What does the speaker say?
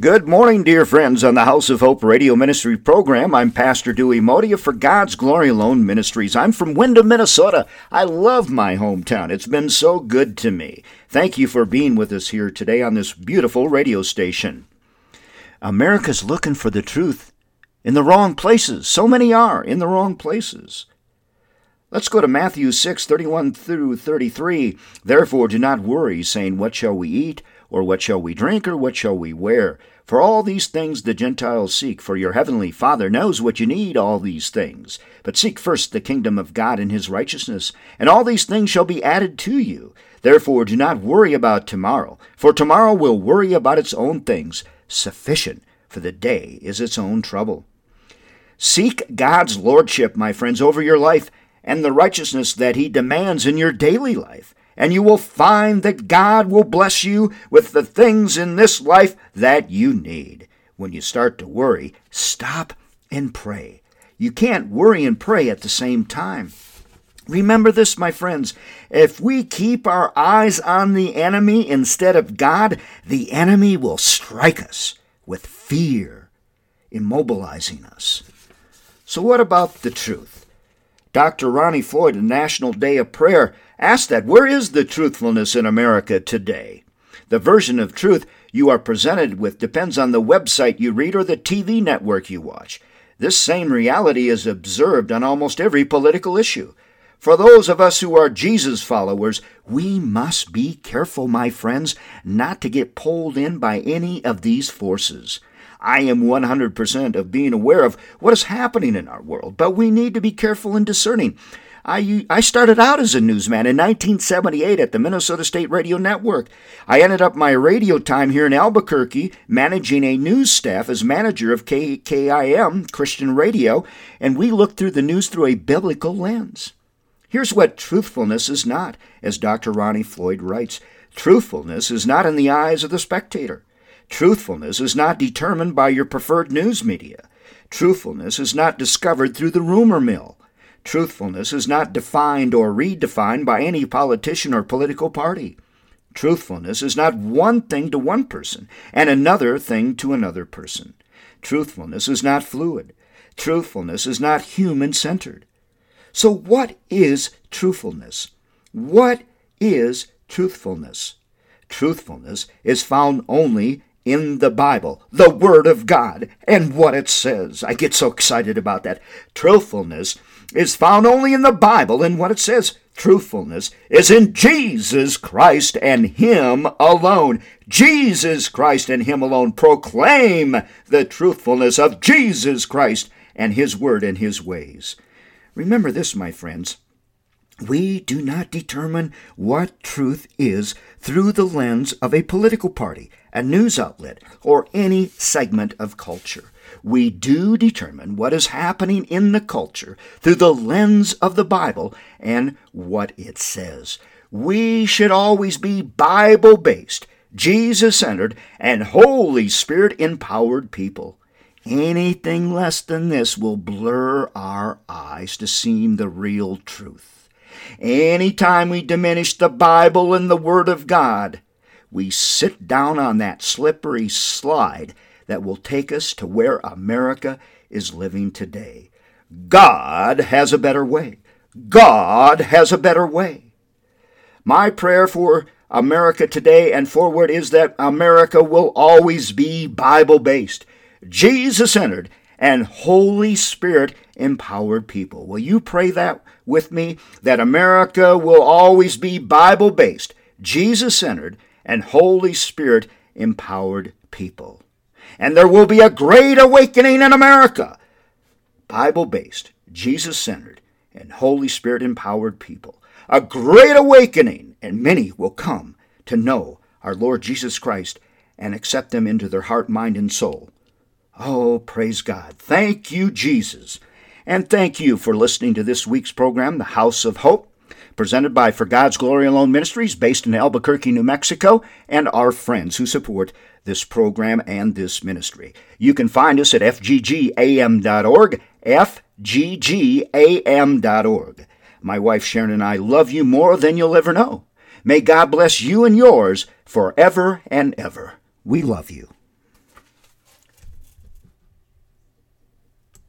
Good morning, dear friends, on the House of Hope Radio Ministry program. I'm Pastor Dewey Moede for God's Glory Alone Ministries. I'm from Windom, Minnesota. I love my hometown. It's been so good to me. Thank you for being with us here today on this beautiful radio station. America's looking for the truth in the wrong places. So many are in the wrong places. Let's go to Matthew 6, 31 through 33. Therefore, do not worry, saying, What shall we eat? Or what shall we drink? Or what shall we wear? For all these things the Gentiles seek, for your heavenly Father knows what you need, all these things. But seek first the kingdom of God and his righteousness, and all these things shall be added to you. Therefore, do not worry about tomorrow, for tomorrow will worry about its own things. Sufficient for the day is its own trouble. Seek God's lordship, my friends, over your life and the righteousness that He demands in your daily life. And you will find that God will bless you with the things in this life that you need. When you start to worry, stop and pray. You can't worry and pray at the same time. Remember this, my friends. If we keep our eyes on the enemy instead of God, the enemy will strike us with fear, immobilizing us. So, what about the truth? Dr. Ronnie Floyd, a National Day of Prayer, asked that where is the truthfulness in America today? The version of truth you are presented with depends on the website you read or the TV network you watch. This same reality is observed on almost every political issue. For those of us who are Jesus followers, we must be careful, my friends, not to get pulled in by any of these forces. I am 100% of being aware of what is happening in our world, but we need to be careful and discerning. I, I started out as a newsman in 1978 at the Minnesota State Radio Network. I ended up my radio time here in Albuquerque managing a news staff as manager of KKIM, Christian Radio, and we looked through the news through a biblical lens. Here's what truthfulness is not, as Dr. Ronnie Floyd writes Truthfulness is not in the eyes of the spectator. Truthfulness is not determined by your preferred news media. Truthfulness is not discovered through the rumor mill. Truthfulness is not defined or redefined by any politician or political party. Truthfulness is not one thing to one person and another thing to another person. Truthfulness is not fluid. Truthfulness is not human centered. So, what is truthfulness? What is truthfulness? Truthfulness is found only in the Bible, the Word of God, and what it says. I get so excited about that. Truthfulness is found only in the Bible and what it says. Truthfulness is in Jesus Christ and Him alone. Jesus Christ and Him alone. Proclaim the truthfulness of Jesus Christ and His Word and His ways. Remember this, my friends. We do not determine what truth is through the lens of a political party, a news outlet, or any segment of culture. We do determine what is happening in the culture through the lens of the Bible and what it says. We should always be Bible based, Jesus centered, and Holy Spirit empowered people. Anything less than this will blur our eyes to seeing the real truth. Anytime we diminish the Bible and the Word of God, we sit down on that slippery slide that will take us to where America is living today. God has a better way. God has a better way. My prayer for America today and forward is that America will always be Bible based, Jesus centered, and Holy Spirit empowered people. Will you pray that with me? That America will always be Bible based, Jesus centered, and Holy Spirit empowered people. And there will be a great awakening in America. Bible based, Jesus centered, and Holy Spirit empowered people. A great awakening, and many will come to know our Lord Jesus Christ and accept them into their heart, mind, and soul. Oh, praise God. Thank you, Jesus. And thank you for listening to this week's program, The House of Hope, presented by For God's Glory Alone Ministries, based in Albuquerque, New Mexico, and our friends who support this program and this ministry. You can find us at fggam.org, fggam.org. My wife Sharon and I love you more than you'll ever know. May God bless you and yours forever and ever. We love you.